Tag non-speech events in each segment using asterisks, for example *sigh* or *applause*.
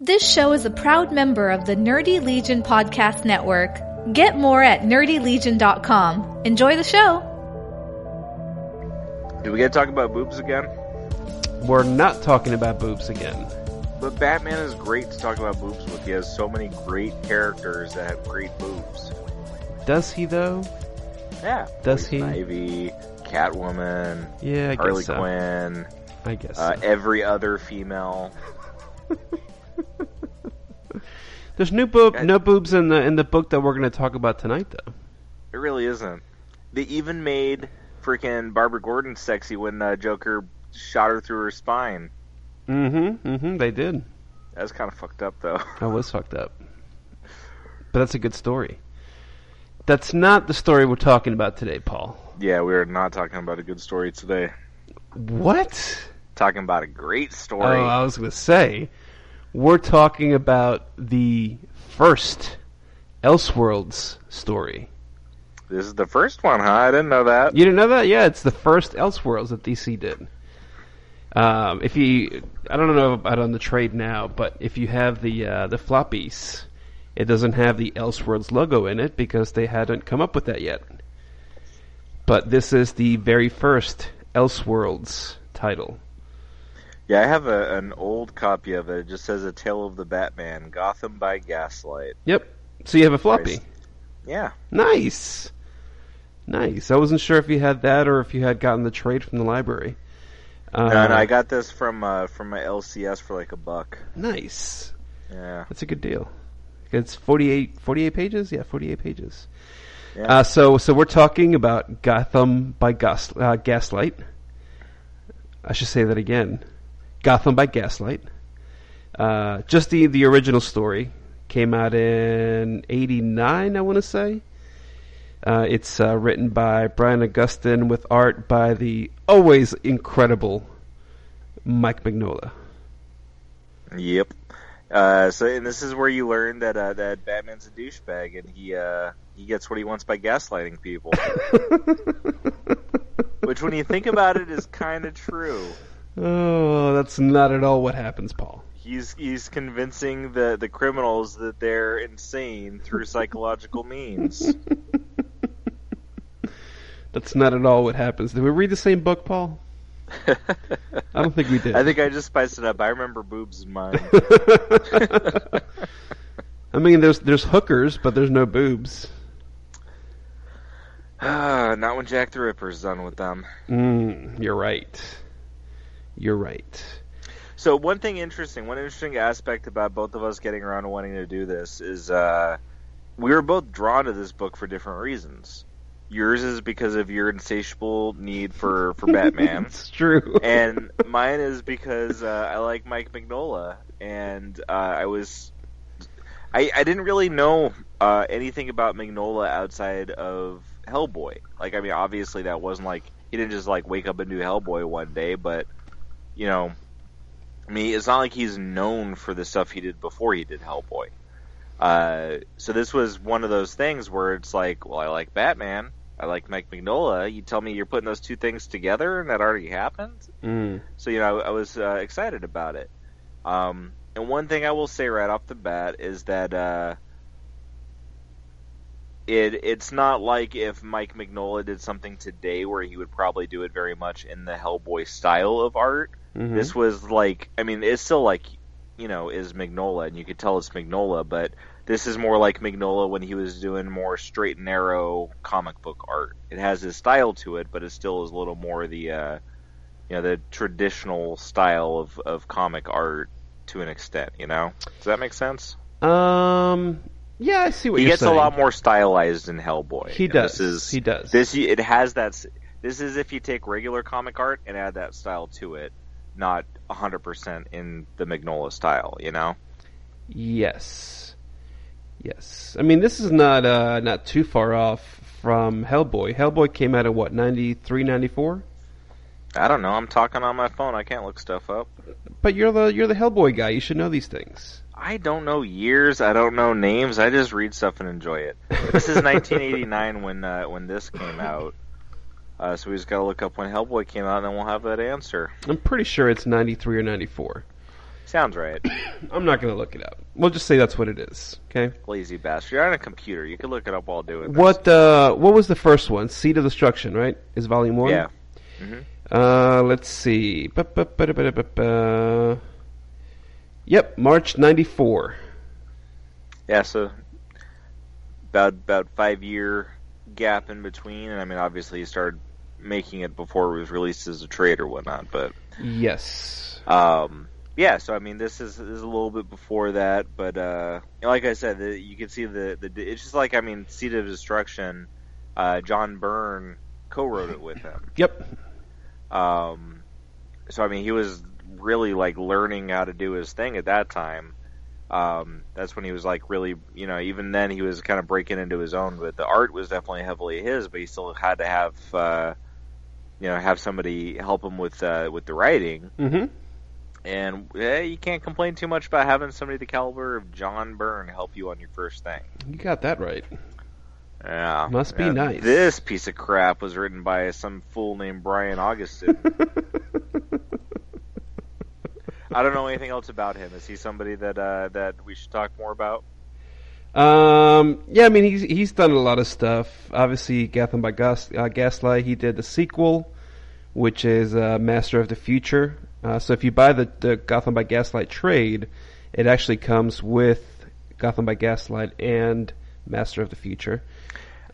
This show is a proud member of the Nerdy Legion Podcast Network. Get more at nerdylegion.com. Enjoy the show. Do we get to talk about boobs again? We're not talking about boobs again. But Batman is great to talk about boobs with. He has so many great characters that have great boobs. Does he though? Yeah. Does Poison he? Ivy, Catwoman, Yeah, I Harley guess so. Quinn, I guess. uh, so. every other female. *laughs* There's new boob, no boobs in the in the book that we're going to talk about tonight, though. It really isn't. They even made freaking Barbara Gordon sexy when uh, Joker shot her through her spine. Mm-hmm. Mm-hmm. They did. That was kind of fucked up, though. *laughs* I was fucked up. But that's a good story. That's not the story we're talking about today, Paul. yeah, we are not talking about a good story today. What? Talking about a great story. Oh. I was going to say, we're talking about the first Elseworlds story. this is the first one, huh? I didn't know that. You didn't know that? Yeah, it's the first Elseworlds that DC did. Um, if you, I don't know about on the trade now, but if you have the uh, the floppies, it doesn't have the Elseworlds logo in it because they hadn't come up with that yet. But this is the very first Elseworlds title. Yeah, I have a, an old copy of it. It just says A Tale of the Batman, Gotham by Gaslight. Yep. So you have a floppy. Yeah. Nice. Nice. I wasn't sure if you had that or if you had gotten the trade from the library. Uh, and I got this from uh, from my LCS for like a buck. nice. Yeah. That's a good deal. It's 48, 48 pages. Yeah, forty-eight pages. Yeah. Uh, so, so we're talking about Gotham by Gas, uh, Gaslight. I should say that again. Gotham by Gaslight. Uh, just the the original story came out in '89, I want to say. Uh, it's uh, written by Brian Augustyn with art by the always incredible Mike Mignola. Yep. Uh, so, and this is where you learn that uh, that Batman's a douchebag, and he uh, he gets what he wants by gaslighting people. *laughs* Which, when you think about it, is kind of true. Oh, that's not at all what happens, Paul. He's he's convincing the the criminals that they're insane through psychological means. *laughs* That's not at all what happens. Did we read the same book, Paul? *laughs* I don't think we did. I think I just spiced it up. I remember boobs in mine. *laughs* I mean, there's there's hookers, but there's no boobs. Ah, *sighs* Not when Jack the Ripper's done with them. Mm, you're right. You're right. So one thing interesting, one interesting aspect about both of us getting around to wanting to do this is uh, we were both drawn to this book for different reasons. Yours is because of your insatiable need for, for Batman. *laughs* it's true. and mine is because uh, I like Mike Mignola, and uh, I was, I I didn't really know uh, anything about Mignola outside of Hellboy. Like, I mean, obviously that wasn't like he didn't just like wake up and do Hellboy one day, but you know, I mean, it's not like he's known for the stuff he did before he did Hellboy. Uh, so this was one of those things where it's like, well, I like Batman. I like Mike Mignola. You tell me you're putting those two things together, and that already happened. Mm. So you know, I, I was uh, excited about it. Um, and one thing I will say right off the bat is that uh, it it's not like if Mike Mignola did something today where he would probably do it very much in the Hellboy style of art. Mhm. This was like, I mean, it's still like, you know, is Mignola, and you could tell it's Mignola, but this is more like Mignola when he was doing more straight and narrow comic book art. It has his style to it, but it still is a little more the, uh, you know, the traditional style of, of comic art to an extent. You know, does that make sense? Um. Yeah, I see what he gets saying. a lot more stylized in Hellboy. He does. This is, he does. This it has that. This is if you take regular comic art and add that style to it, not hundred percent in the Mignola style. You know. Yes. Yes. I mean, this is not uh, not too far off from Hellboy. Hellboy came out in what 93, 94? I don't know. I'm talking on my phone. I can't look stuff up. But you're the you're the Hellboy guy. You should know these things. I don't know years. I don't know names. I just read stuff and enjoy it. This is *laughs* 1989 when uh, when this came out. Uh, so we just got to look up when Hellboy came out, and then we'll have that answer. I'm pretty sure it's 93 or 94. Sounds right. *coughs* I'm not going to look it up. We'll just say that's what it is. Okay. Lazy bastard. You're on a computer. You can look it up while doing this. What uh, what was the first one? Seed of Destruction, right? Is volume one? Yeah. hmm Uh, let's see. Yep, March '94. Yeah. So about about five year gap in between, and I mean, obviously, he started making it before it was released as a trade or whatnot, but Yes. Um, yeah, so I mean, this is, this is a little bit before that, but uh, like I said, the, you can see the, the it's just like I mean, Seed of Destruction. Uh, John Byrne co-wrote it with him. Yep. Um, so I mean, he was really like learning how to do his thing at that time. Um, that's when he was like really, you know, even then he was kind of breaking into his own. But the art was definitely heavily his, but he still had to have, uh, you know, have somebody help him with uh, with the writing. Mm-hmm. And eh, you can't complain too much about having somebody the caliber of John Byrne help you on your first thing. You got that right. Yeah, Must be Yeah, nice. This piece of crap was written by some fool named Brian Augustyn. *laughs* I don't know anything else about him. Is he somebody that uh, that we should talk more about? Um, yeah, I mean he's he's done a lot of stuff. Obviously, Gotham by Gas, uh, Gaslight. He did the sequel, which is uh, Master of the Future. Uh, so if you buy the the Gotham by Gaslight trade, it actually comes with Gotham by Gaslight and Master of the Future.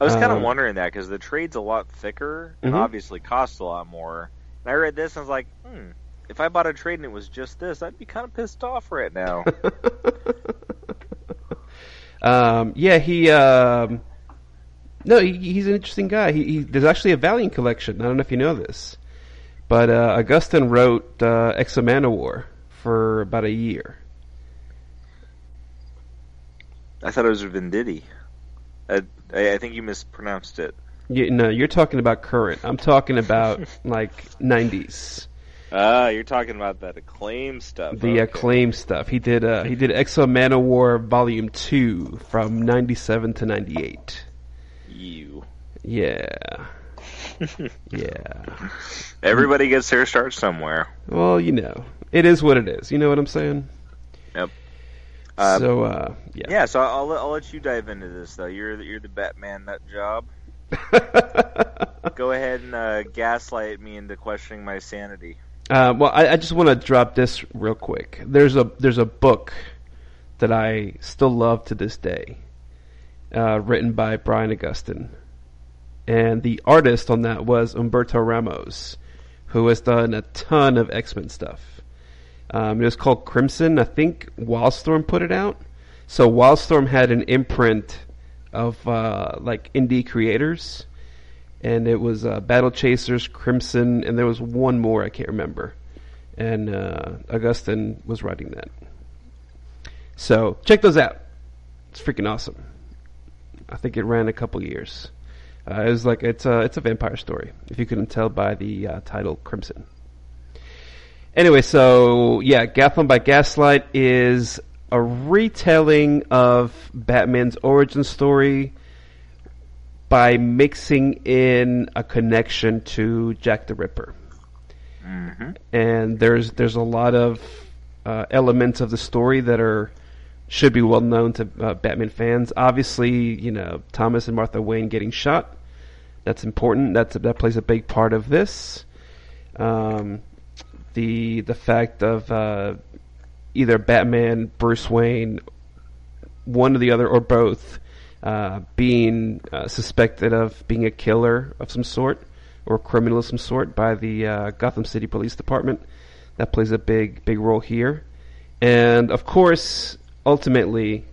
I was kind of Um, wondering that because the trade's a lot thicker and Mhm. obviously costs a lot more. And I read this and I was like, hmm, if I bought a trade and it was just this, I'd be kind of pissed off right now. *laughs* um, yeah, he. Um, no, he, he's an interesting guy. He, he, there's actually a Valiant collection. I don't know if you know this, but uh, Augustyn wrote uh, X-O Manowar for about a year. I thought it was Venditti. I, I, think you mispronounced it. You, no, you're talking about current. I'm talking about *laughs* like 90s, Ah, you're talking about that acclaim stuff. the okay. acclaim stuff. He did. Uh, he did X-O Manowar Volume Two from 97 to 98. You. Yeah, *laughs* yeah. Everybody gets their start somewhere. Well, you know, it is what it is. You know what I'm saying? Yep. Um, so, uh, yeah. Yeah, so I'll, let- I'll let you dive into this though. You're the, you're the Batman nut job. *laughs* Go ahead and uh, gaslight me into questioning my sanity. Uh, well, I, I just want to drop this real quick. There's a there's a book that I still love to this day, uh, written by Brian Augustyn, and the artist on that was Humberto Ramos, who has done a ton of X Men stuff. Um, it was called Crimson. I think Wildstorm put it out. So Wildstorm had an imprint of uh, like indie creators and it was uh, Battle Chasers, Crimson, and there was one more I can't remember. And uh, Augustyn was writing that. So check those out. It's freaking awesome. I think it ran a couple years. Uh, it was like it's a it's a vampire story. If you couldn't tell by the uh, title, Crimson. Anyway, so yeah, Gotham by Gaslight is a retelling of Batman's origin story by mixing in a connection to Jack the Ripper. Mm-hmm. And there's there's a lot of uh, elements of the story that are should be well known to uh, Batman fans. Obviously, you know Thomas and Martha Wayne getting shot. That's important. That's that plays a big part of this. Um, the the fact of uh, either Batman, Bruce Wayne, one or the other, or both, uh, being uh, suspected of being a killer of some sort or criminal of some sort by the uh, Gotham City Police Department. That plays a big, big role here. And of course, ultimately,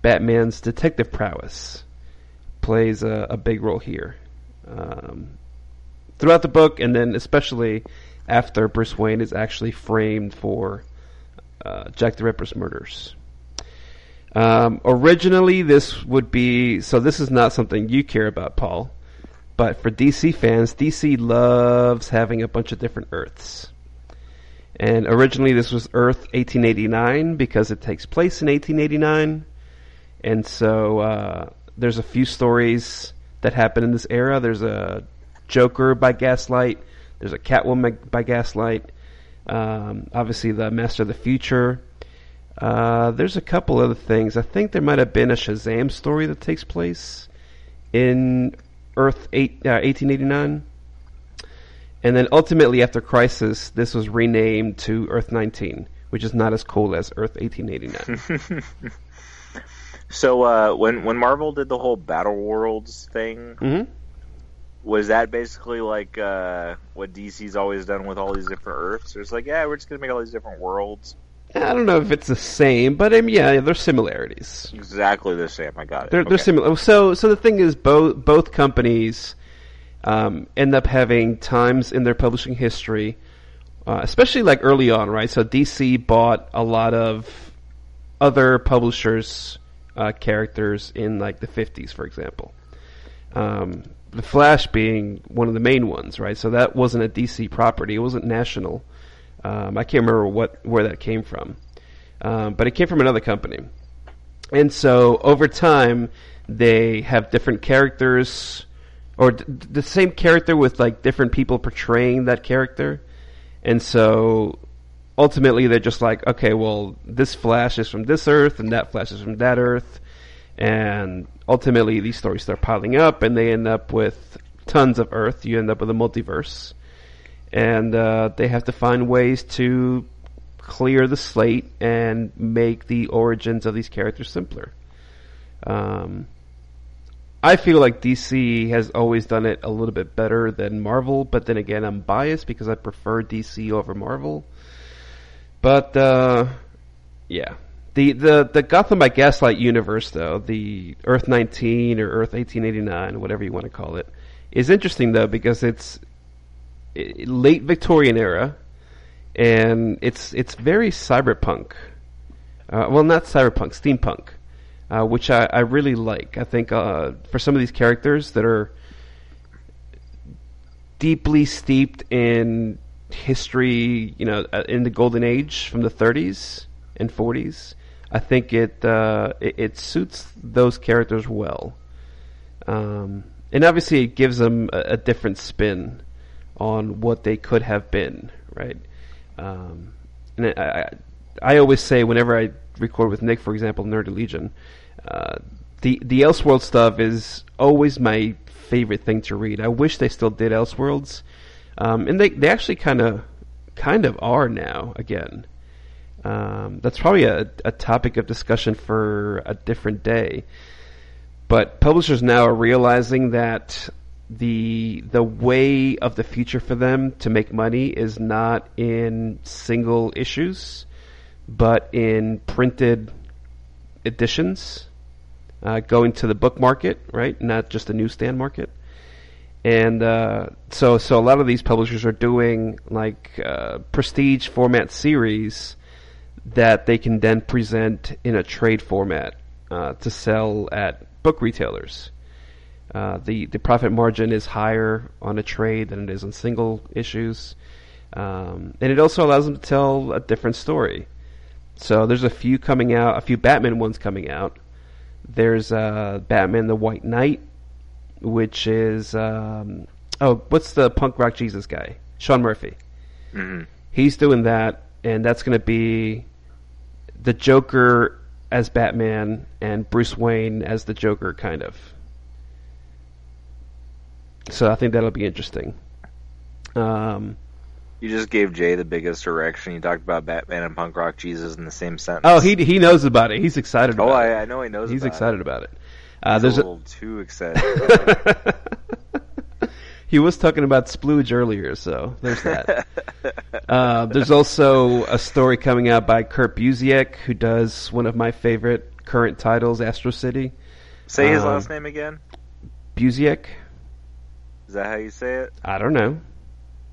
Batman's detective prowess plays a, a big role here. Um, throughout the book, and then especially after Bruce Wayne is actually framed for uh, Jack the Ripper's murders. Um, originally, this would be so. This is not something you care about, Paul. But for DC fans, DC loves having a bunch of different Earths. And originally, this was Earth 1889 because it takes place in 1889. And so uh, there's a few stories that happen in this era. There's a Joker by Gaslight. There's a Catwoman by Gaslight. Um, obviously, the Master of the Future. Uh, there's a couple other things. I think there might have been a Shazam story that takes place in Earth 8, uh, 1889. And then ultimately, after Crisis, this was renamed to Earth 19, which is not as cool as Earth 1889. *laughs* so uh, when when Marvel did the whole Battle Worlds thing, mm-hmm. was that basically like uh, what DC's always done with all these different Earths? It's like, yeah, we're just gonna make all these different worlds. I don't know if it's the same, but I mean, yeah, there's similarities. Exactly the same. I got it. They're, okay. they're similar. So, so the thing is, both both companies um, end up having times in their publishing history, uh, especially like early on, right? So DC bought a lot of other publishers' uh, characters in like the 50s, for example. Um, the Flash being one of the main ones, right? So that wasn't a DC property; it wasn't national. Um, I can't remember what where that came from, um, but it came from another company. And so over time, they have different characters, or d- the same character with like different people portraying that character. And so ultimately, they're just like, okay, well, this Flash is from this Earth, and that Flash is from that Earth, and ultimately these stories start piling up, and they end up with tons of Earth. You end up with a multiverse and uh, they have to find ways to clear the slate and make the origins of these characters simpler. Um, I feel like DC has always done it a little bit better than Marvel, but then again, I'm biased because I prefer DC over Marvel. But uh, yeah, the the the Gotham by Gaslight universe, though the Earth 19 or Earth 1889, whatever you want to call it, is interesting though because it's late Victorian era, and it's it's very cyberpunk. Uh, well, not cyberpunk, steampunk, uh, which I, I really like. I think uh, for some of these characters that are deeply steeped in history, you know, uh, in the golden age from the 30s and 40s, I think it uh, it, it, suits those characters well. Um, and obviously, it gives them a, a different spin on what they could have been, right? Um, and I, I, always say whenever I record with Nick, for example, Nerdy Legion, uh, the the Elseworld stuff is always my favorite thing to read. I wish they still did Elseworlds, um, and they they actually kind of kind of are now again. Um, that's probably a, a topic of discussion for a different day. But publishers now are realizing that the the way of the future for them to make money is not in single issues, but in printed editions, uh, going to the book market, right? Not just the newsstand market. And uh, so, so a lot of these publishers are doing like uh, prestige format series that they can then present in a trade format uh, to sell at book retailers. Uh, the the profit margin is higher on a trade than it is on single issues, um, and it also allows them to tell a different story. So there's a few coming out, a few Batman ones coming out. There's uh, Batman: The White Knight, which is um, oh, what's the punk rock Jesus guy? Sean Murphy. Mm-hmm. He's doing that, and that's going to be the Joker as Batman and Bruce Wayne as the Joker, kind of. So I think that'll be interesting. Um, you just gave Jay the biggest erection. You talked about Batman and punk rock Jesus in the same sentence. Oh, he he knows about it. He's excited. Oh, about I, it. I know he knows. About it. He's about excited it. about it. Uh, He's there's a a, little too excited. *laughs* *laughs* he was talking about splooge earlier, so there's that. uh, there's also a story coming out by Kurt Busiek, who does one of my favorite current titles, Astro City. Say his Um, last name again. Busiek. Is that how you say it? I don't know.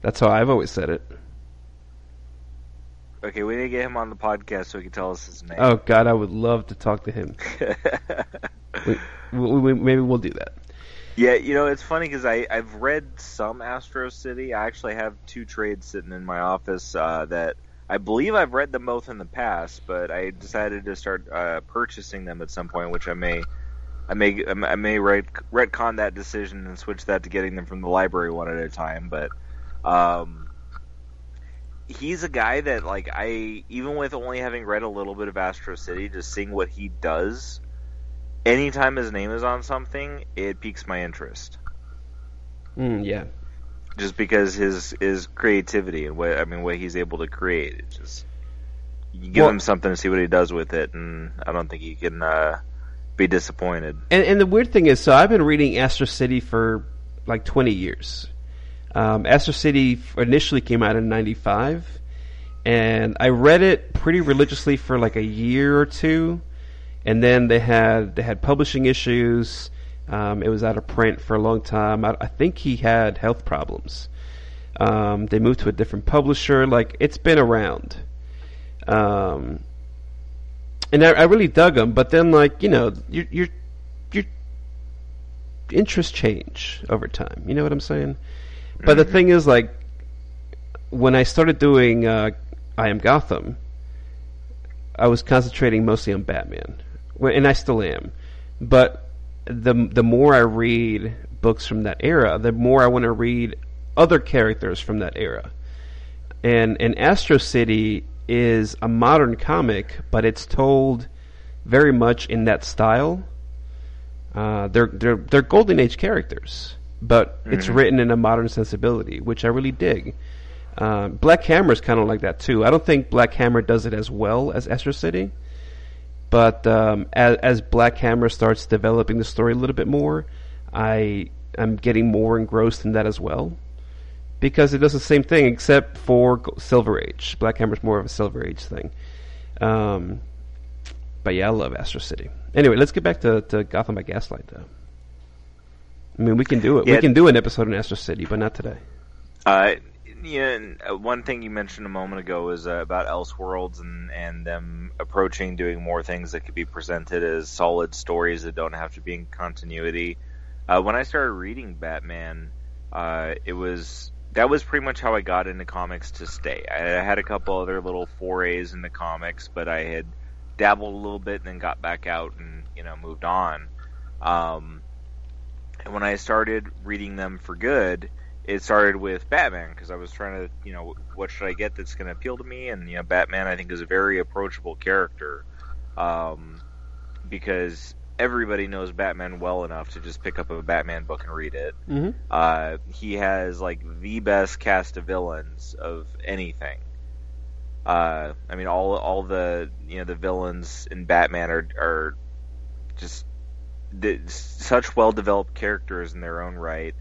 That's how I've always said it. Okay, we need to get him on the podcast so he can tell us his name. Oh God, I would love to talk to him. *laughs* We, we, we, maybe we'll do that. yeah, you know it's funny because I I've read some Astro City. I actually have two trades sitting in my office uh, that I believe I've read them both in the past, but I decided to start uh, purchasing them at some point, which I may. I may I may retcon that decision and switch that to getting them from the library one at a time, but um, he's a guy that like I even with only having read a little bit of Astro City, just seeing what he does, anytime his name is on something, it piques my interest. Mm, yeah. Just because his his creativity and what I mean what he's able to create, it just you give Well- him something to see what he does with it, and I don't think he can uh, be disappointed. And, and the weird thing is, so I've been reading Astro City for like 20 years. Um, Astro City initially came out in '95, and I read it pretty religiously for like a year or two, and then they had they had publishing issues. Um, it was out of print for a long time. I, I think he had health problems. Um, they moved to a different publisher. Like it's been around. Um, and I, I really dug them. But then, like you know, your your your interests change over time. You know what I'm saying? But the thing is, like, when I started doing uh, I Am Gotham, I was concentrating mostly on Batman, and I still am. But the the more I read books from that era, the more I want to read other characters from that era. And and Astro City is a modern comic, but it's told very much in that style. Uh, they're they're they're golden age characters, but it's written in a modern sensibility, which I really dig. Uh, Black Hammer is kind of like that too. I don't think Black Hammer does it as well as Astro City, but um, as, as Black Hammer starts developing the story a little bit more, I am getting more engrossed in that as well because it does the same thing except for Silver Age. Black Hammer's more of a Silver Age thing. Um, but yeah, I love Astro City. Anyway, let's get back to, to Gotham by Gaslight, though. I mean, we can do it. We can do an episode in Astro City, but not today. Uh, yeah, uh, one thing you mentioned a moment ago was uh, about Elseworlds and and them approaching doing more things that could be presented as solid stories that don't have to be in continuity. Uh, when I started reading Batman, uh, it was that was pretty much how I got into comics to stay. I, had a couple other little forays into comics, but I had dabbled a little bit and then got back out and you know moved on. Um, and when I started reading them for good, it started with Batman because I was trying to, you know, what should I get that's going to appeal to me? And you know, Batman I think is a very approachable character, um, because everybody knows Batman well enough to just pick up a Batman book and read it. Mm-hmm. Uh, he has like the best cast of villains of anything. Uh, I mean, all all the you know the villains in Batman are are just the, such well developed characters in their own right,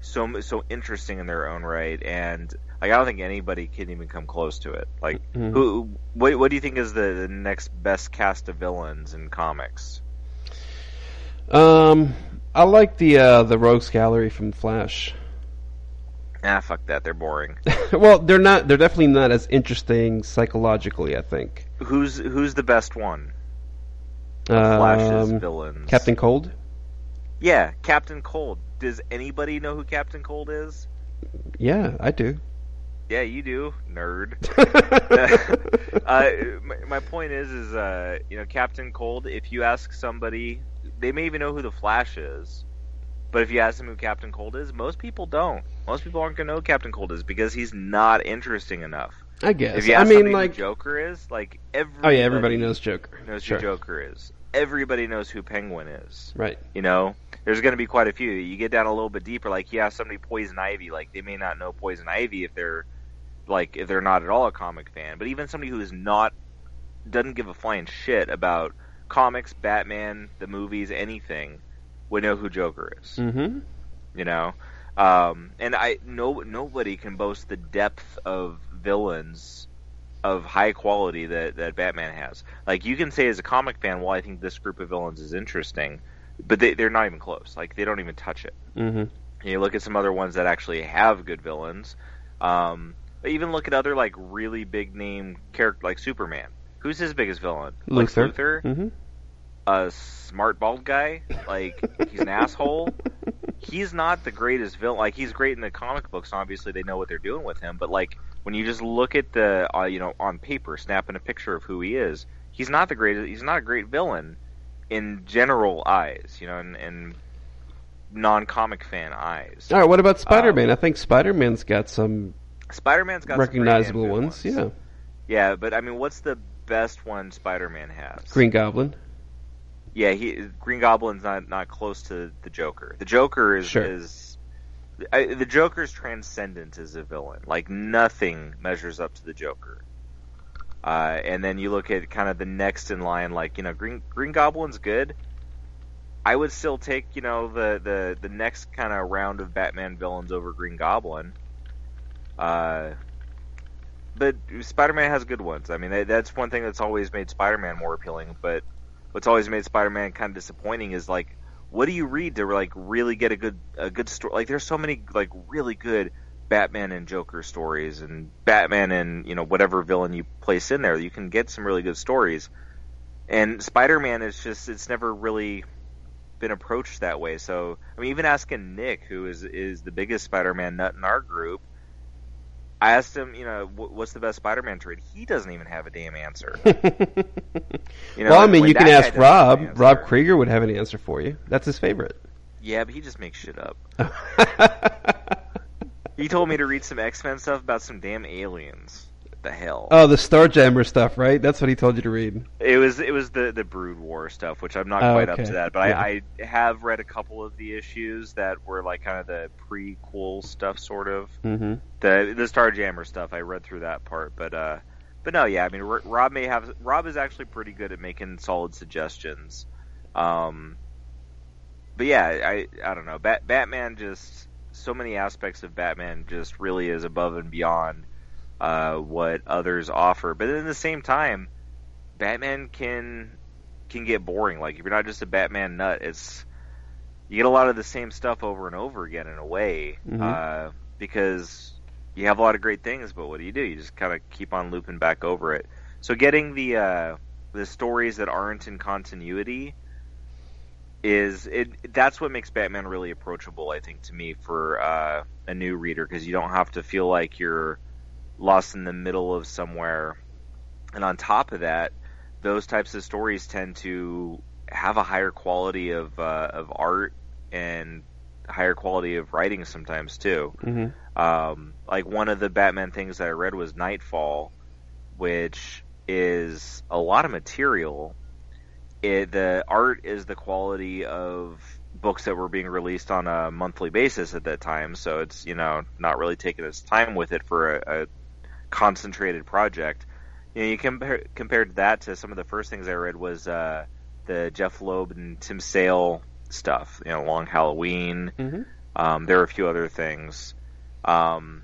so so interesting in their own right, and like I don't think anybody can even come close to it. Like, Mhm. who what what do you think is the, the next best cast of villains in comics? Um, I like the uh, the Rogues Gallery from Flash. Ah, fuck that, they're boring. *laughs* well, they're not. They're definitely not as interesting psychologically. I think. who's who's the best one? Flash's Um, villains. Captain Cold. Yeah, Captain Cold. Does anybody know who Captain Cold is? Yeah, I do. Yeah, you do, nerd. *laughs* *laughs* uh, my, my point is, is uh, you know, Captain Cold. If you ask somebody, they may even know who the Flash is. But if you ask them who Captain Cold is, most people don't. Most people aren't gonna know who Captain Cold is because he's not interesting enough. I guess. If you I ask mean, somebody like, who Joker is, like every oh yeah, everybody knows Joker. knows sure. who Joker is. Everybody knows who Penguin is. Right. You know, there's going to be quite a few. You get down a little bit deeper, like yeah, somebody Poison Ivy, like they may not know Poison Ivy if they're like if they're not at all a comic fan. But even somebody who is not doesn't give a flying shit about comics, Batman, the movies, anything, would know who Joker is. Mm-hmm. You know, um, and I no nobody can boast the depth of villains of high quality that that Batman has. Like you can say as a comic fan, well, I think this group of villains is interesting, but they, they're not even close. Like they don't even touch it. Mm-hmm. You look at some other ones that actually have good villains. Um, even look at other like really big name character like Superman. Who's his biggest villain? Lex Luthor. Mm-hmm. A smart bald guy. Like he's an asshole. He's not the greatest villain. Like he's great in the comic books. Obviously, they know what they're doing with him. But like when you just look at the uh, you know on paper, snapping a picture of who he is, he's not the greatest. He's not a great villain in general eyes. You know, and, in non-comic fan eyes. All right. What about Spider-Man? I think Spider-Man's got some Spider-Man's got recognizable good ones. Yeah, Yeah, but I mean, what's the best one Spider-Man has? Green Goblin. Yeah, he Green Goblin's not not close to the Joker. The Joker is Sure. is I, the Joker's transcendent as a villain. Like nothing measures up to the Joker. Uh, and then you look at kind of the next in line, like you know, Green Green Goblin's good. I would still take you know the the the next kind of round of Batman villains over Green Goblin. Uh, but Spider-Man has good ones. I mean, that's one thing that's always made Spider-Man more appealing. But what's always made Spider-Man kind of disappointing is like, what do you read to like really get a good a good story? Like, there's so many like really good Batman and Joker stories, and Batman and you know whatever villain you place in there, you can get some really good stories. And Spider-Man is just it's never really been approached that way. So I mean, even asking Nick, who is is the biggest Spider-Man nut in our group, I asked him, you know, what's the best Spider-Man trade? He doesn't even have a damn answer. *laughs* You know, well, I mean, you can ask Rob. an Rob Krieger would have an answer for you. That's his favorite. Yeah, but he just makes shit up. *laughs* He told me to read some X-Men stuff about some damn aliens. The hell? oh, the Starjammer stuff, right? That's what he told you to read. It was it was the the Brood War stuff, which I'm not Oh, quite up to that. But Yeah. I, I have read a couple of the issues that were like kind of the prequel stuff, sort of. Mm-hmm. the the Starjammer stuff. I read through that part, but uh, but no, yeah. I mean, R- Rob may have Rob is actually pretty good at making solid suggestions. Um, but yeah, I I don't know. Bat- Batman just so many aspects of Batman just really is above and beyond uh, what others offer. But at the same time, Batman can can get boring. Like if you're not just a Batman nut, it's you get a lot of the same stuff over and over again in a way Mhm. uh, because you have a lot of great things, but what do you do? You just kind of keep on looping back over it. So getting the uh, the stories that aren't in continuity is it that's what makes Batman really approachable I think to me for uh, a new reader because you don't have to feel like you're lost in the middle of somewhere and on top of that those types of stories tend to have a higher quality of uh, of art and higher quality of writing sometimes too Mm-hmm. um, like one of the Batman things that I read was Knightfall, which is a lot of material. It, the art is the quality of books that were being released on a monthly basis at that time, so it's you know not really taking its time with it for a, a concentrated project. You know, you compare compared that to some of the first things I read was uh, the Jeph Loeb and Tim Sale stuff. You know, Long Halloween. Mm-hmm. Um, there are a few other things. Um,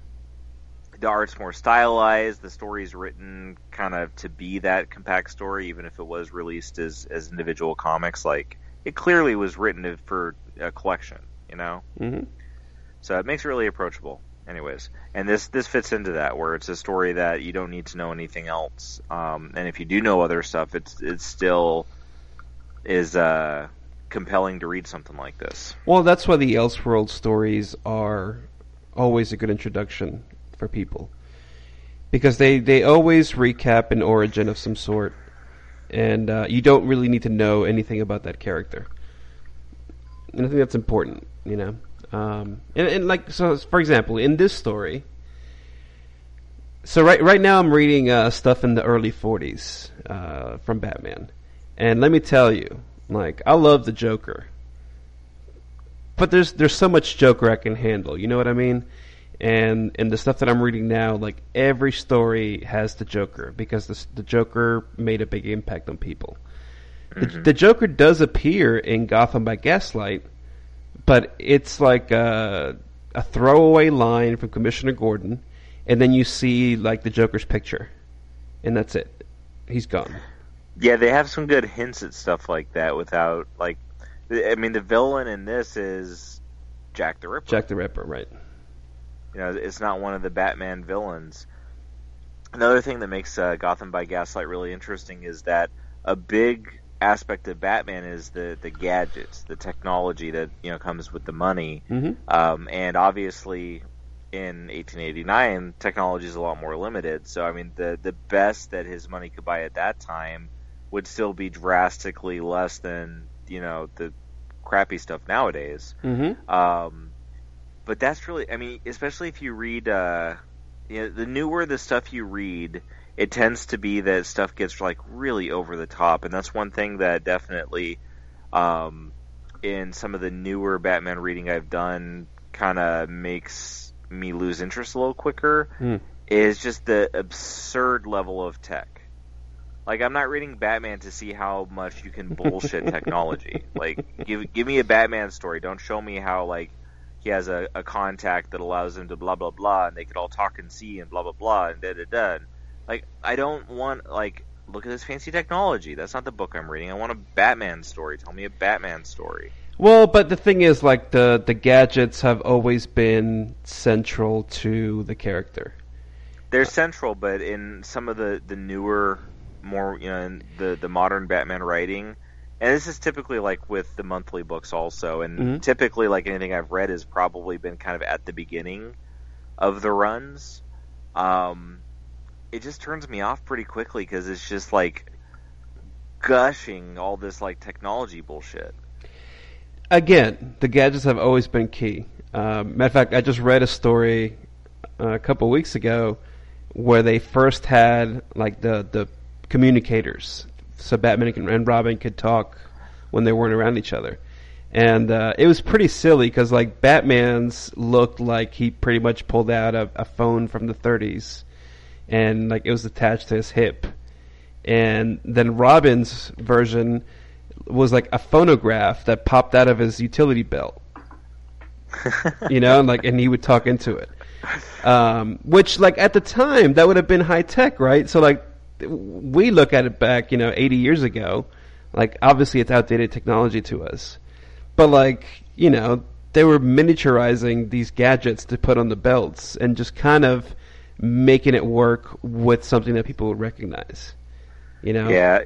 the art's more stylized. The story's written kind of to be that compact story, even if it was released as as individual comics. Like it clearly was written for a collection, you know. Mm-hmm. So it makes it really approachable. Anyways, and this this fits into that where it's a story that you don't need to know anything else, um, and if you do know other stuff, it's it still is uh, compelling to read something like this. Well, that's why the Elseworld stories are always a good introduction for people. Because they, they always recap an origin of some sort, and uh, you don't really need to know anything about that character. And I think that's important, you know. Um, and, and like so, for example, in this story, so right right now I'm reading uh, stuff in the early 40s uh, from Batman, and let me tell you, like I love the Joker, but there's there's so much Joker I can handle. You know what I mean? And and the stuff that I'm reading now, like every story has the Joker because the the Joker made a big impact on people. The, the Joker does appear in Gotham by Gaslight, but it's like a, a throwaway line from Commissioner Gordon, and then you see like the Joker's picture, and that's it. He's gone. Yeah, they have some good hints at stuff like that without like I mean the villain in this is Jack the Ripper. Jack the Ripper, right? You know, it's not one of the Batman villains. Another thing that makes uh, Gotham by Gaslight really interesting is that a big aspect of Batman is the the gadgets, the technology that you know comes with the money. Mm-hmm. Um, and obviously, in 1889, technology is a lot more limited. So, I mean, the the best that his money could buy at that time would still be drastically less than you know the crappy stuff nowadays. Mm-hmm. Um, but that's really, I mean, especially if you read uh, you know, the newer the stuff you read, it tends to be that stuff gets like really over the top, and that's one thing that definitely, um, in some of the newer Batman reading I've done, kind of makes me lose interest a little quicker. Mm. Is just the absurd level of tech. Like I'm not reading Batman to see how much you can bullshit *laughs* technology. Like give give me a Batman story. Don't show me how like he has a, a contact that allows him to blah blah blah and they could all talk and see and blah blah blah and da da da. Like I don't want like look at this fancy technology. That's not the book I'm reading. I want a Batman story. Tell me a Batman story. Well, but the thing is, like the the gadgets have always been central to the character. They're central, but in some of the the newer, more you know, in the the modern Batman writing, and this is typically like with the monthly books also, and Mhm. typically like anything I've read has probably been kind of at the beginning of the runs. Um, it just turns me off pretty quickly because it's just like gushing all this like technology bullshit. Again, the gadgets have always been key. Um, matter of fact, I just read a story uh, a couple weeks ago where they first had like the the communicators, so Batman and- and Robin could talk when they weren't around each other, and uh, it was pretty silly because like Batman's looked like he pretty much pulled out a, a phone from the 30s, and like it was attached to his hip, and then Robin's version was like a phonograph that popped out of his utility belt *laughs* you know, and like, and he would talk into it. Um, which, like, at the time, that would have been high tech, right? So, like, we look at it back, you know, 80 years ago. Like, obviously, it's outdated technology to us, but like, you know, they were miniaturizing these gadgets to put on the belts and just kind of making it work with something that people would recognize. You know? Yeah.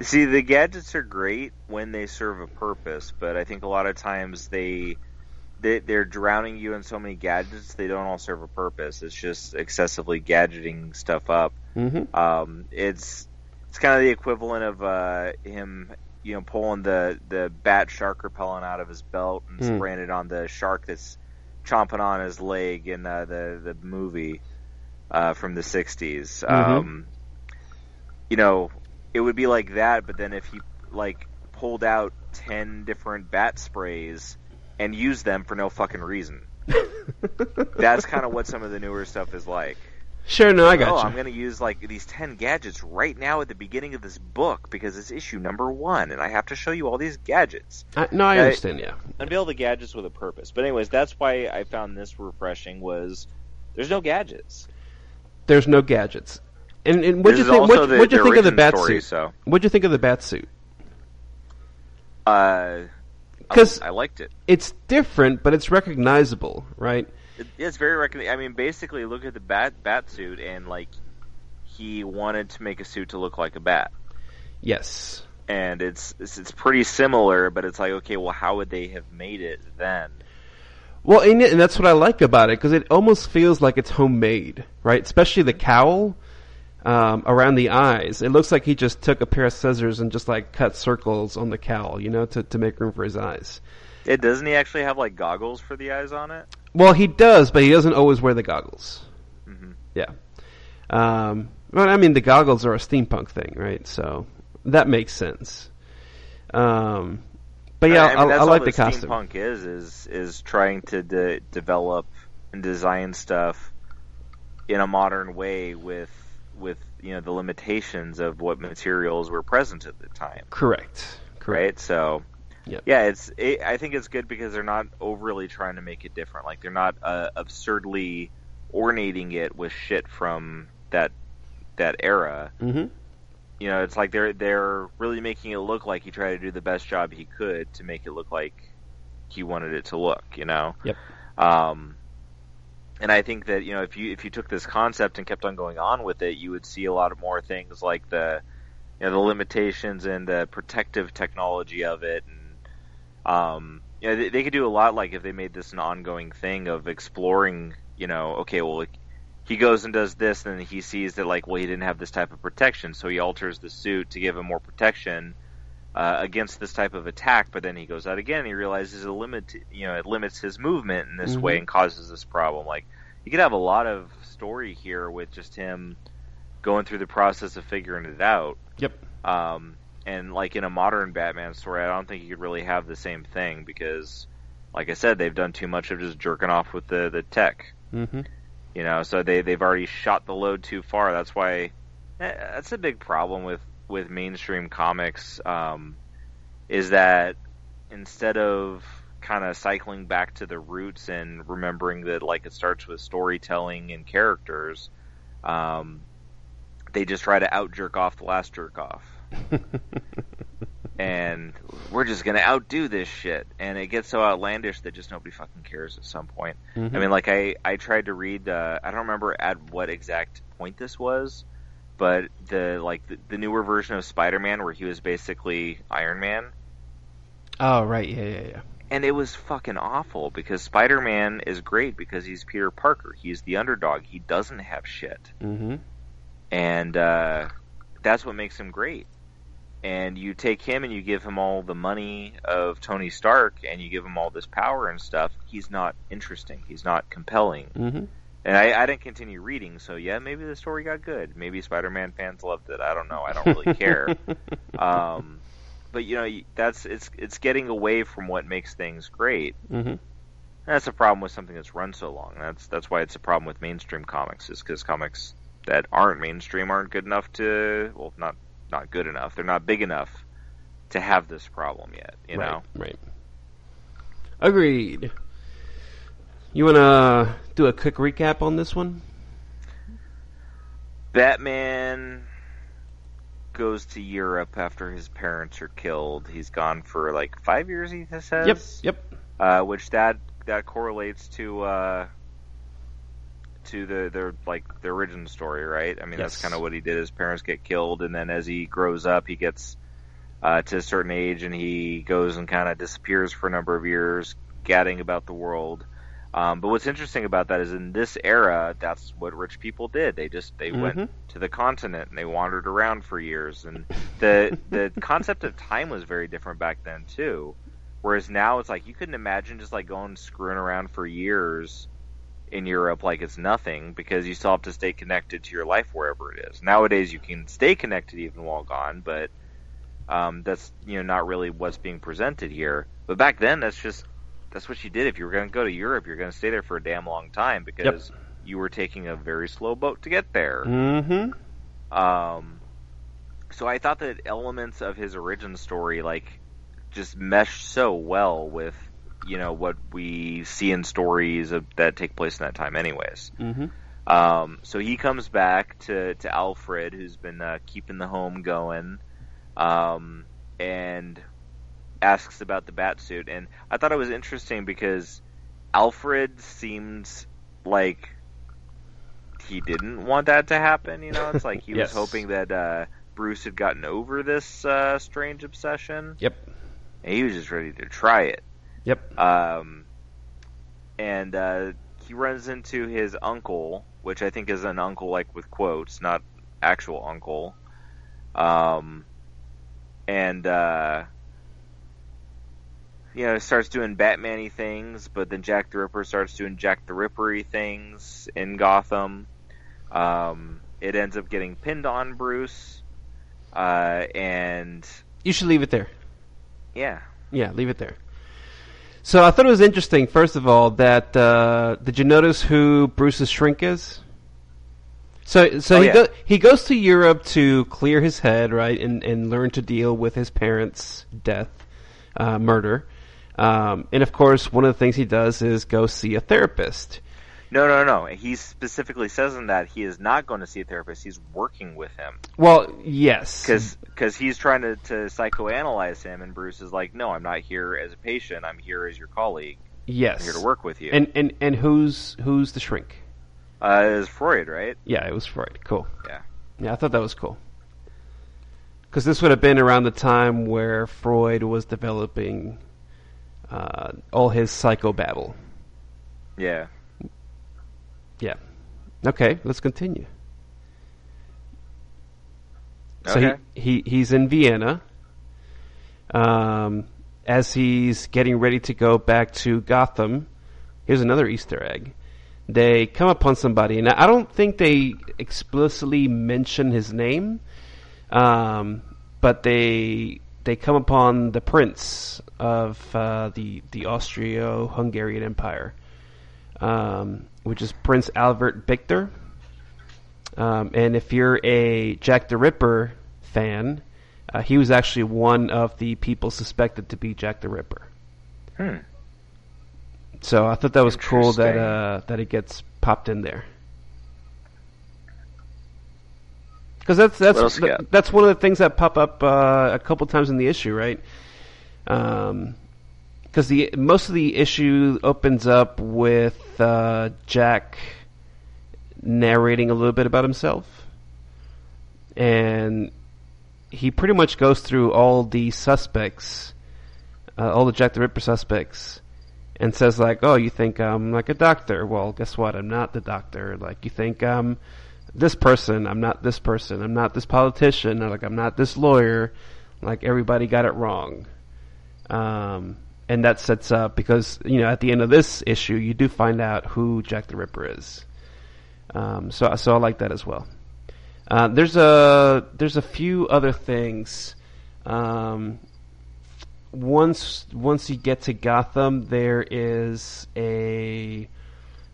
See, the gadgets are great when they serve a purpose, but I think a lot of times they, they they're drowning you in so many gadgets they don't all serve a purpose. It's just excessively gadgeting stuff up. Mm-hmm. Um, it's it's kind of the equivalent of uh, him, you know, pulling the the bat shark repellent out of his belt and Hmm. spraying it on the shark that's chomping on his leg in uh, the the movie uh, from the '60s. Um, you know, it would be like that, but then if he like pulled out ten different bat sprays and used them for no fucking reason. *laughs* That's kind of what some of the newer stuff is like. Sure, no, I got oh, you. I'm going to use like these 10 gadgets right now at the beginning of this book because it's issue number 1 and I have to show you all these gadgets. I, no, I I- understand. Yeah. Unveil the gadgets with a purpose. But anyways, that's why I found this refreshing was there's no gadgets. There's no gadgets. And, and what'd This you think? What, the- what'd you think of the bat story, suit? so What'd you think of the bat suit? uh I- 'Cause- I liked it. It's different, but it's recognizable, right? it. It's very recognizable. I mean basically look at the bat bat suit and like he wanted to make a suit to look like a bat. Yes. And it's it's, it's pretty similar, but it's like okay, well how would they have made it then? Well, and, and that's what I like about it because it almost feels like it's homemade, right? Especially the cowl um, around the eyes. It looks like he just took a pair of scissors and just like cut circles on the cowl, you know, to to make room for his eyes. It doesn't he actually have like goggles for the eyes on it? Well, he does, but he doesn't always wear the goggles. hmm Yeah. Um, well, I mean, the goggles are a steampunk thing, right? So that makes sense. Um, but yeah, I, mean, I, that's I like the costume. Steampunk is is is trying to de- develop and design stuff in a modern way with with you know the limitations of what materials were present at the time, Correct. Correct. right? So. Yep. Yeah, it's. It, I think it's good because they're not overly trying to make it different. Like they're not uh, absurdly ornating it with shit from that that era. Mm-hmm. You know, it's like they're they're really making it look like he tried to do the best job he could to make it look like he wanted it to look, you know. Yep. Um, and I think that you know if you if you took this concept and kept on going on with it, you would see a lot of more things like the you know the limitations and the protective technology of it, and um, you know they, they could do a lot like if they made this an ongoing thing of exploring, you know, okay, well. He goes and does this, and he sees that like, well, he didn't have this type of protection, so he alters the suit to give him more protection uh, against this type of attack. But then he goes out again, and he realizes it limit, you know, it limits his movement in this Mhm. way and causes this problem. Like, you could have a lot of story here with just him going through the process of figuring it out. Yep. Um, and like in a modern Batman story, I don't think you could really have the same thing because, like I said, they've done too much of just jerking off with the the tech. Mm-hmm. You know, so they they've already shot the load too far. That's why eh, that's a big problem with with mainstream comics. Um, is that instead of kind of cycling back to the roots and remembering that like it starts with storytelling and characters, um, they just try to out jerk off the last jerk off. *laughs* and we're just gonna outdo this shit, and it gets so outlandish that just nobody fucking cares at some point. Mhm. I mean, like I I tried to read. Uh, I don't remember at what exact point this was, but the like the, the newer version of Spider-Man where he was basically Iron Man, Oh right, yeah, yeah, yeah. and it was fucking awful because Spider-Man is great because he's Peter Parker. He's the underdog. He doesn't have shit Mm-hmm. and uh, that's what makes him great. And you take him and you give him all the money of Tony Stark, and you give him all this power and stuff. He's not interesting. He's not compelling. Mm-hmm. And I, I didn't continue reading, so yeah, maybe the story got good. Maybe Spider-Man fans loved it. I don't know. I don't really care. *laughs* Um, but you know, that's it's it's getting away from what makes things great. mm-hmm. That's a problem with something that's run so long. That's that's why it's a problem with mainstream comics, is because comics that aren't mainstream aren't good enough to well, not not good enough. They're not big enough to have this problem yet. You right, know, right. Agreed. You wanna do a quick recap on this one? Batman goes to Europe after his parents are killed. He's gone for like five years. He says. Yep, yep. uh, which that that correlates to uh, to the the like the origin story, right? I mean, that's kind of what he did. His parents get killed, and then as he grows up, he gets uh, to a certain age, and he goes and kind of disappears for a number of years, gadding about the world. Um, but what's interesting about that is in this era, that's what rich people did. They just they Mhm. went to the continent and they wandered around for years, and the the *laughs* concept of time was very different back then too. Whereas now it's like you couldn't imagine just like going screwing around for years in Europe like it's nothing because you still have to stay connected to your life wherever it is. Nowadays you can stay connected even while gone, but um, that's you know not really what's being presented here. But back then that's just that's what you did. If you were going to go to Europe, you're going to stay there for a damn long time because you were taking a very slow boat to get there. Mm-hmm. Um, so I thought that elements of his origin story like just meshed so well with you know what we see in stories of, that take place in that time, anyways. Mm-hmm. Um, so he comes back to to Alfred, who's been uh, keeping the home going, um, and asks about the bat suit. And I thought it was interesting because Alfred seems like he didn't want that to happen. You know, it's like he *laughs* Yes. was hoping that uh, Bruce had gotten over this uh, strange obsession, Yep. and he was just ready to try it. Yep. Um, and uh, he runs into his uncle, which I think is an uncle like with quotes, not actual uncle. Um, and uh, you know starts doing Batman-y things, but then Jack the Ripper starts doing Jack the Ripper-y things in Gotham. Um, it ends up getting pinned on Bruce, uh, and You should leave it there. yeah, Yeah, leave it there. So I thought it was interesting. First of all, that uh, did you notice who Bruce's shrink is? So, so Oh, he yeah. go, he goes to Europe to clear his head, right, and and learn to deal with his parents' death, uh, murder, um, and of course, one of the things he does is go see a therapist. No, no, no. He specifically says in that he is not going to see a therapist. He's working with him Well, yes, because he's trying to, to psychoanalyze him, and Bruce is like, "No, I'm not here as a patient. I'm here as your colleague. yes, I'm here to work with you." And and and who's who's the shrink? uh, was Freud right? Yeah, it was Freud. Cool. Yeah. Yeah, I thought that was cool. Because this would have been around the time where Freud was developing uh, all his psychobabble. Yeah. Yeah. Okay, let's continue. So he, he he's in Vienna. Um, as he's getting ready to go back to Gotham, here's another Easter egg. they come upon somebody, and I don't think they explicitly mention his name, um, but they they come upon the prince of uh, the the Austro-Hungarian Empire, um, which is Prince Albert Victor. Um, and if you're a Jack the Ripper fan, uh, he was actually one of the people suspected to be Jack the Ripper. Hmm. So I thought that was cool that uh, that it gets popped in there. Because that's that's What else you th- got? that's one of the things that pop up uh, a couple times in the issue, right? Because the most of the issue opens up with uh, Jack narrating a little bit about himself, and he pretty much goes through all the suspects, uh, all the Jack the Ripper suspects, and says like, "Oh, you think I'm like a doctor? Well, guess what? I'm not the doctor. Like, you think I'm this person? I'm not this person. I'm not this politician. Like, I'm not this lawyer. Like, everybody got it wrong." Um, and that sets up because you know at the end of this issue, you do find out who Jack the Ripper is. Um, so, so I like that as well. Uh, there's a there's a few other things. Um, once once you get to Gotham, there is a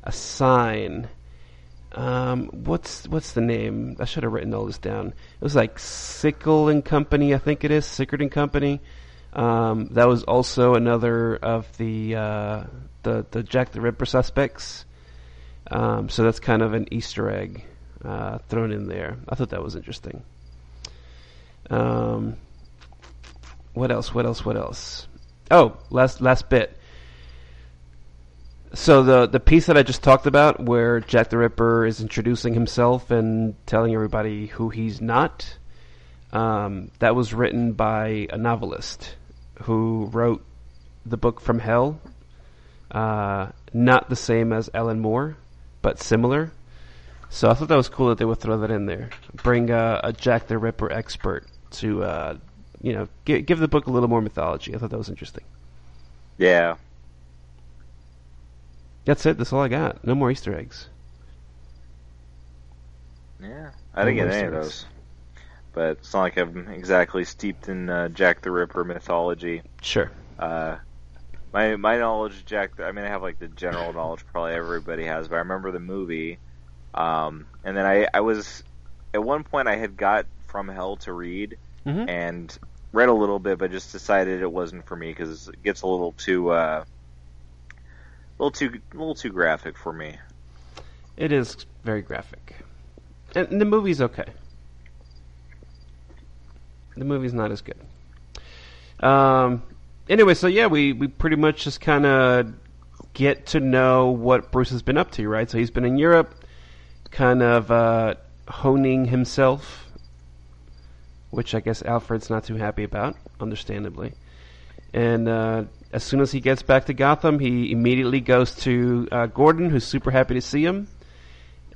a sign. Um, what's what's the name? I should have written all this down. It was like Sickle and Company, I think it is Sickert and Company. Um, that was also another of the uh, the the Jack the Ripper suspects. Um, so that's kind of an Easter egg uh, thrown in there. I thought that was interesting. Um, what else? What else? What else? Oh, last last bit. So the the piece that I just talked about, where Jack the Ripper is introducing himself and telling everybody who he's not, um, that was written by a novelist who wrote the book From Hell. Uh, not the same as Alan Moore, but similar. So I thought that was cool that they would throw that in there. Bring uh, a Jack the Ripper expert to, uh, you know, gi- give the book a little more mythology. I thought that was interesting. Yeah. That's it. That's all I got. No more Easter eggs. Yeah. I didn't get any Easter of eggs. But it's not like I'm exactly steeped in uh, Jack the Ripper mythology. Sure. Uh, my my knowledge of Jack. the, I mean, I have like the general knowledge probably everybody has, but I remember the movie. Um, and then I I was at one point I had got From Hell to read hmm and read a little bit, but just decided it wasn't for me because it gets a little too uh, a little too a little too graphic for me. It is very graphic, and the movie's okay. The movie's not as good. Um. Anyway, so yeah, we we pretty much just kind of get to know what Bruce has been up to, right? So he's been in Europe, kind of uh, honing himself, which I guess Alfred's not too happy about, understandably. And uh, as soon as he gets back to Gotham, he immediately goes to uh, Gordon, who's super happy to see him.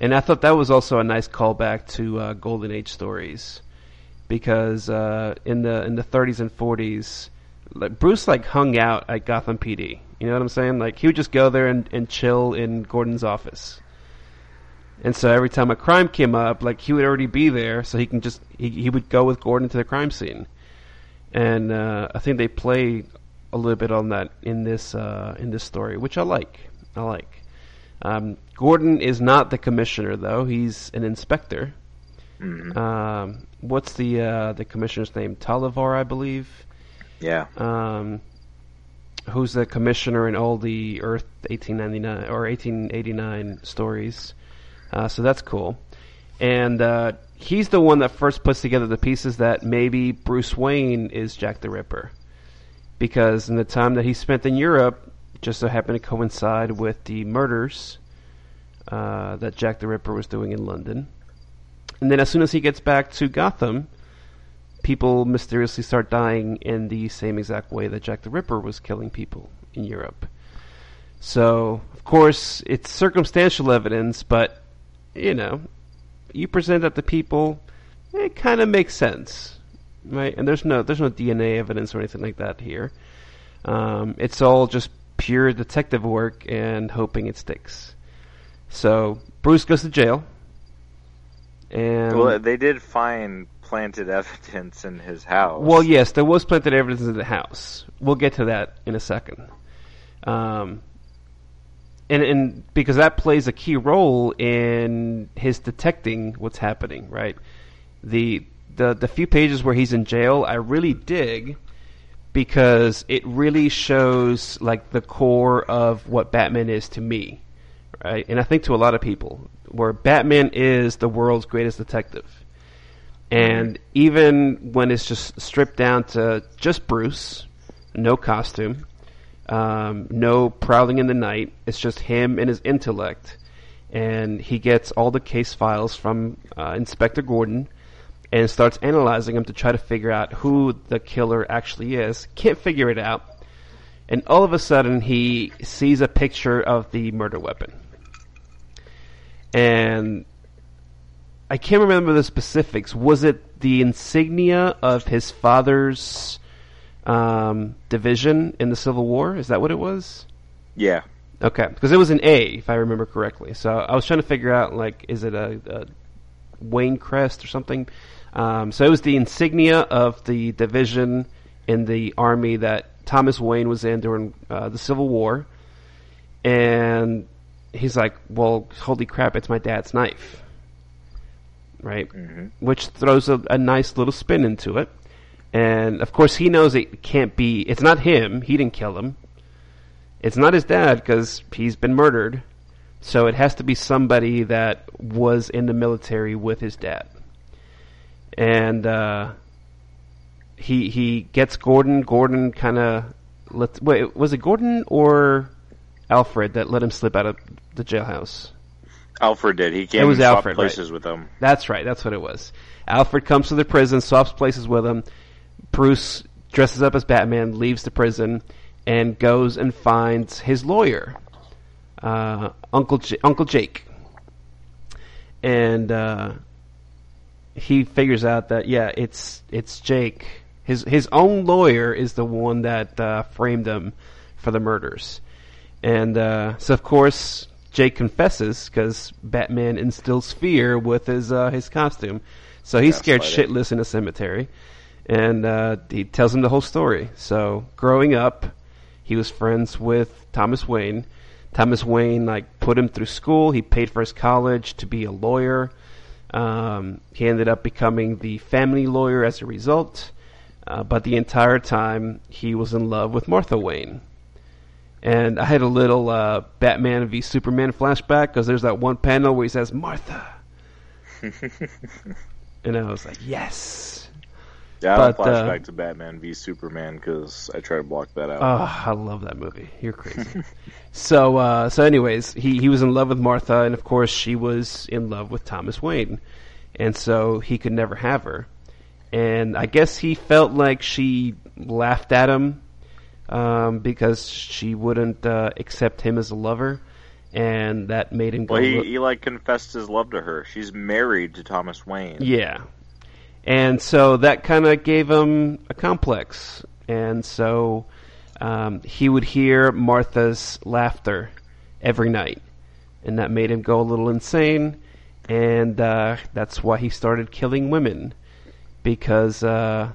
And I thought that was also a nice callback to uh, Golden Age stories, because uh, in the in the 30s and 40s, like Bruce like hung out at Gotham PD. You know what I'm saying? Like he would just go there and, and chill in Gordon's office. And so every time a crime came up, like he would already be there, so he can just he, he would go with Gordon to the crime scene. And uh, I think they play a little bit on that in this uh, in this story, which I like. I like. Um, Gordon is not the commissioner, though; he's an inspector. Mhm. Um, what's the uh, the commissioner's name? Talivar, I believe. Yeah. Um, who's the commissioner in all the Earth 1899 or 1889 stories? Uh, so that's cool. And uh, he's the one that first puts together the pieces that maybe Bruce Wayne is Jack the Ripper, because in the time that he spent in Europe, just so happened to coincide with the murders uh, that Jack the Ripper was doing in London. And then as soon as he gets back to Gotham, people mysteriously start dying in the same exact way that Jack the Ripper was killing people in Europe. So, of course, it's circumstantial evidence, but you know, you present that to people, it kind of makes sense, right? And there's no there's no DNA evidence or anything like that here. Um, it's all just pure detective work and hoping it sticks. So Bruce goes to jail, and Well, they did find planted evidence in his house. Well, yes, there was planted evidence in the house. We'll get to that in a second. Um, and, and because that plays a key role in his detecting what's happening, right? The the the few pages where he's in jail, I really dig because it really shows like the core of what Batman is to me, right? And I think to a lot of people, where Batman is the world's greatest detective. And even when it's just stripped down to just Bruce, no costume, um, no prowling in the night, it's just him and his intellect. And he gets all the case files from uh, Inspector Gordon and starts analyzing them to try to figure out who the killer actually is. Can't figure it out. And all of a sudden, he sees a picture of the murder weapon. And I can't remember the specifics. Was it the insignia of his father's um, division in the Civil War? Is that what it was? yeah, Okay, because it was an A, if I remember correctly. So I was trying to figure out, like, is it a, a Wayne crest or something? Um, so it was the insignia of the division in the army that Thomas Wayne was in during uh, the Civil War. And he's like, well, holy crap, it's my dad's knife. Right? Which throws a, a nice little spin into it. And of course, he knows it can't be, it's not him, he didn't kill him. It's not his dad because he's been murdered. So it has to be somebody that was in the military with his dad. And uh, he he gets Gordon. Gordon kind of let wait. Was it Gordon or Alfred that let him slip out of the jailhouse? Alfred did. He came It was and swapped Alfred, right. places with them. That's right. That's what it was. Alfred comes to the prison, swaps places with him. Bruce dresses up as Batman, leaves the prison, and goes and finds his lawyer, uh, Uncle J- Uncle Jake. And uh, he figures out that yeah, it's it's Jake. His his own lawyer is the one that uh, framed him for the murders. And uh, so, of course, Jake confesses because Batman instills fear with his uh, his costume. So he's scared Gaslighting. shitless in a cemetery, and uh, he tells him the whole story. So growing up, he was friends with Thomas Wayne. Thomas Wayne like put him through school. He paid for his college to be a lawyer. Um, he ended up becoming the family lawyer as a result. Uh, but the entire time, he was in love with Martha Wayne. And I had a little uh, Batman v Superman flashback because there's that one panel where he says Martha, *laughs* and I was like, yes. Yeah, I But, uh, flashback to Batman v Superman because I try to block that out. Oh, I love that movie. You're crazy. *laughs* so, uh, so anyways, he he was in love with Martha, and of course, she was in love with Thomas Wayne, and so he could never have her. And I guess he felt like she laughed at him um, because she wouldn't uh, accept him as a lover, and that made him go. well, he, li- he like confessed his love to her. She's married to Thomas Wayne. Yeah. And so that kind of gave him a complex. And so um, he would hear Martha's laughter every night. And that made him go a little insane. And uh, that's why he started killing women. Because uh,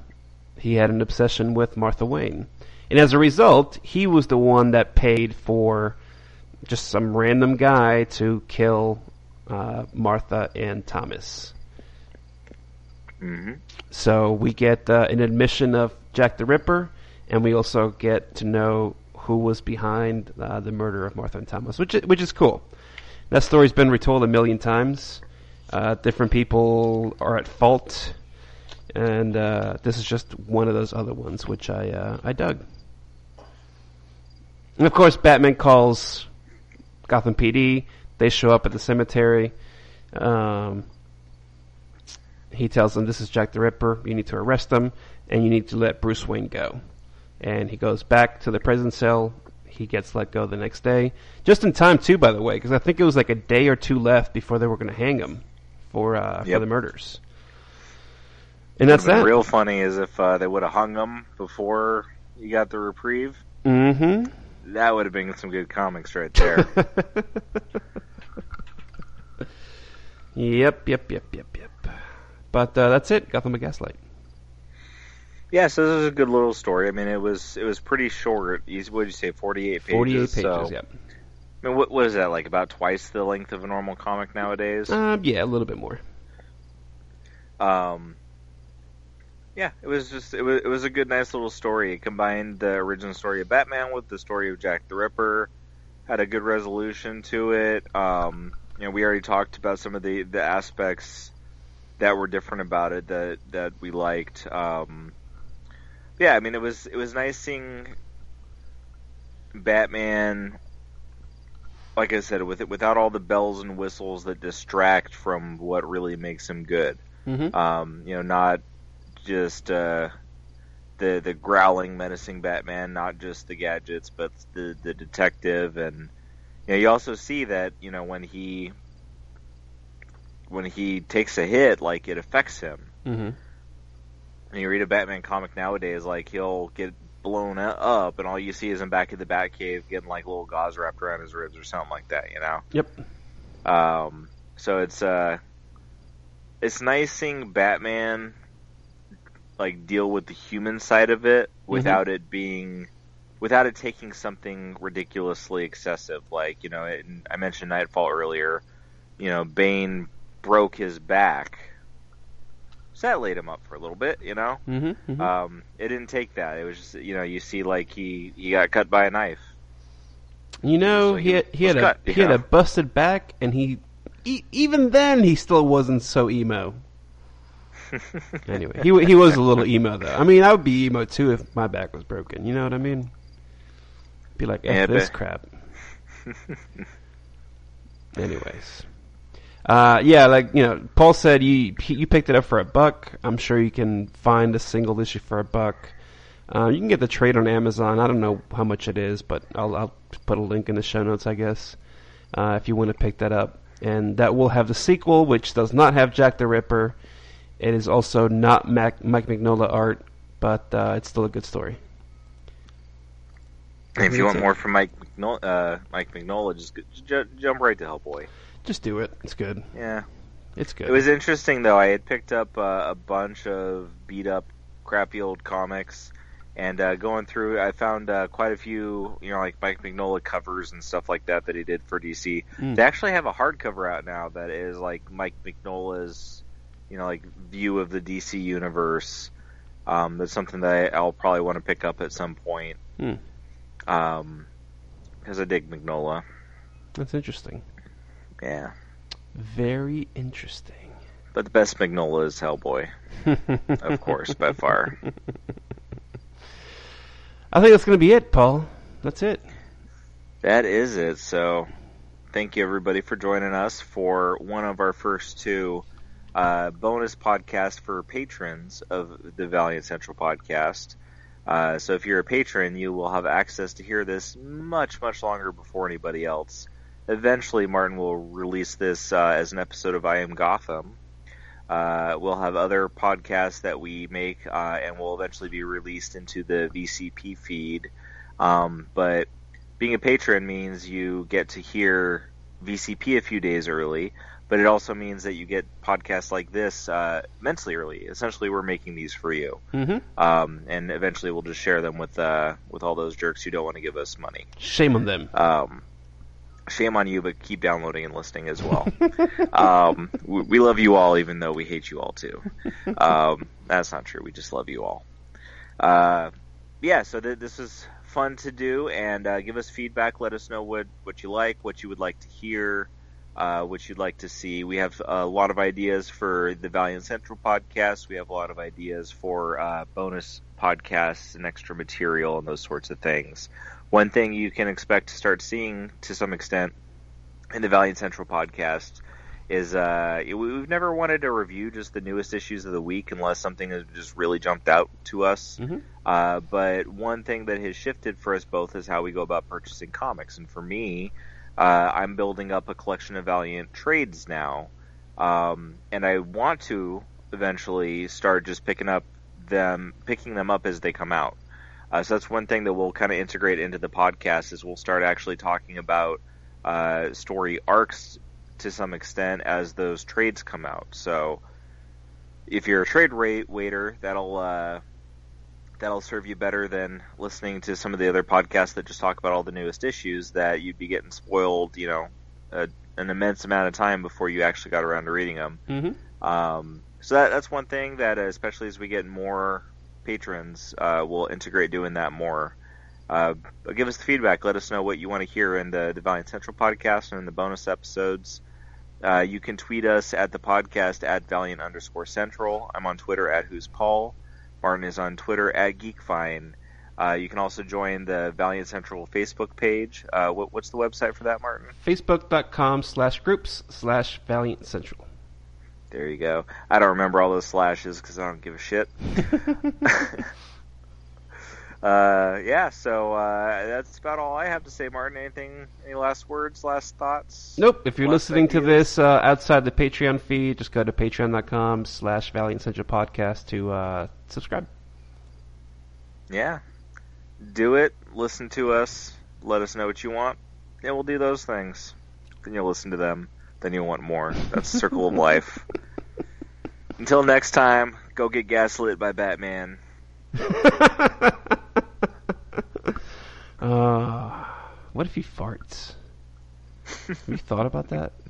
he had an obsession with Martha Wayne. And as a result, he was the one that paid for just some random guy to kill uh, Martha and Thomas. hmm So we get uh, an admission of Jack the Ripper, and we also get to know who was behind uh, the murder of Martha and Thomas, which is, which is cool. That story's been retold a million times. Uh, different people are at fault, and uh, this is just one of those other ones which I uh, I dug. And of course, Batman calls Gotham PD. They show up at the cemetery. Um, he tells them, "This is Jack the Ripper. You need to arrest him, and you need to let Bruce Wayne go." And he goes back to the prison cell. He gets let go the next day, just in time too, by the way, because I think it was like a day or two left before they were going to hang him for uh, for the murders. And that's that. Real funny is if uh, they would have hung him before you got the reprieve. mm-hmm. That would have been some good comics right there. *laughs* Yep, yep, yep, yep, yep. But uh, that's it. Gotham by Gaslight. Yeah, so this is a good little story. I mean, it was it was pretty short. What did you say? Forty eight pages. Forty-eight pages. So, Yep. I mean, what, what is that like? About twice the length of a normal comic nowadays. Um, yeah, a little bit more. Um, yeah, it was just it was it was a good, nice little story. It combined the original story of Batman with the story of Jack the Ripper. Had a good resolution to it. Um, you know, we already talked about some of the the aspects that were different about it that that we liked. Um, yeah, I mean, it was it was nice seeing Batman. Like I said, with it without all the bells and whistles that distract from what really makes him good Mm-hmm. um, you know, not just uh, the the growling, menacing Batman, not just the gadgets, but the the detective, and you know, you also see that you know when he when he takes a hit, like it affects him. mm-hmm. And you read a Batman comic nowadays, like he'll get blown up, and all you see is him back in the Batcave getting like little gauze wrapped around his ribs or something like that, you know. Yep. Um, so it's uh, it's nice seeing Batman like deal with the human side of it without it being without it taking something ridiculously excessive. Like you know, it, I mentioned Knightfall earlier. You know, Bane broke his back. So that laid him up for a little bit, you know. Mm-hmm. mm-hmm. Um, it didn't take that. It was just, you know, you see like he he got cut by a knife. you know, so he he had, he had a cut, he had a busted back, and he e- even then he still wasn't so emo. Anyway, he he was a little emo though. I mean, I would be emo too if my back was broken. You know what I mean? Be like, F Yeah, this crap. *laughs* Anyways, uh, yeah, like you know, Paul said you you picked it up for a buck. I'm sure you can find a single issue for a buck. Uh, you can get the trade on Amazon. I don't know how much it is, but I'll, I'll put a link in the show notes, I guess, uh, if you want to pick that up. And that will have the sequel, which does not have Jack the Ripper. It is also not Mac, Mike Mignola art, but uh, it's still a good story. And if you want more from Mike Mignola, uh, Mike Mignola, just g- jump right to Hellboy. Just do it. It's good. Yeah. It's good. It was interesting though. I had picked up uh, a bunch of beat up, crappy old comics, and uh, going through, I found uh, quite a few, you know, like Mike Mignola covers and stuff like that that he did for DC. Mm. They actually have a hardcover out now that is like Mike Mignola's, you know, like view of the DC universe. Um, that's something that I'll probably want to pick up at some point. Hmm. Um, because I dig Mignola. That's interesting. Yeah. Very interesting. But the best Mignola is Hellboy, *laughs* of course, by far. I think that's going to be it, Paul. That's it. That is it. So, thank you everybody for joining us for one of our first two uh, bonus podcast for patrons of the Valiant Central podcast. Uh, so, if you're a patron, you will have access to hear this much, much longer before anybody else. Eventually, Martin will release this uh, as an episode of I Am Gotham. Uh, we'll have other podcasts that we make, uh, and will eventually be released into the VCP feed. Um, but being a patron means you get to hear VCP a few days early, but it also means that you get podcasts like this uh, immensely early. Essentially, we're making these for you, Mm-hmm. um, and eventually we'll just share them with uh, with all those jerks who don't want to give us money. Shame on them. Um, shame on you, but keep downloading and listening as well. *laughs* um, we, we love you all, even though we hate you all too. Um, that's not true. We just love you all. Uh, yeah, so th- this is fun to do, and uh, give us feedback. Let us know what what you like, what you would like to hear, uh, what you'd like to see. We have a lot of ideas for the Valiant Central podcast. We have a lot of ideas for uh, bonus podcasts and extra material and those sorts of things. One thing you can expect to start seeing to some extent in the Valiant Central podcast is uh, we- we've never wanted to review just the newest issues of the week unless something has just really jumped out to us. Mhm. Uh, but one thing that has shifted for us both is how we go about purchasing comics. And for me, uh, I'm building up a collection of Valiant trades now, um, and I want to eventually start just picking up them, picking them up as they come out. Uh, so that's one thing that we'll kind of integrate into the podcast is we'll start actually talking about uh, story arcs to some extent as those trades come out. So if you're a trade rate waiter, that'll uh, that'll serve you better than listening to some of the other podcasts that just talk about all the newest issues that you'd be getting spoiled, you know, a, an immense amount of time before you actually got around to reading them. Mm-hmm. Um, so that, that's one thing that, uh, especially as we get more patrons, uh, we'll integrate doing that more. Uh, give us the feedback. Let us know what you want to hear in the, Valiant Central podcast and in the bonus episodes. Uh, you can tweet us at the podcast at Valiant underscore Central. I'm on Twitter at Who's Paul. Martin is on Twitter at Geekfine. Uh, you can also join the Valiant Central Facebook page. Uh, what, what's the website for that, Martin? Facebook.com slash groups slash Valiant Central. There you go. I don't remember all those slashes because I don't give a shit. *laughs* *laughs* uh, yeah, so uh, that's about all I have to say, Martin. Anything? Any last words? Last thoughts? Nope. If you're listening to this uh, outside the Patreon feed, just go to patreon.com slash Valiant Central Podcast to uh, subscribe. Yeah. Do it. Listen to us. Let us know what you want. And we'll do those things. Then you'll listen to them. Then you'll want more. That's the circle of *laughs* life. Until next time, go get gaslit by Batman. *laughs* uh, what if he farts? Have you thought about that? *laughs*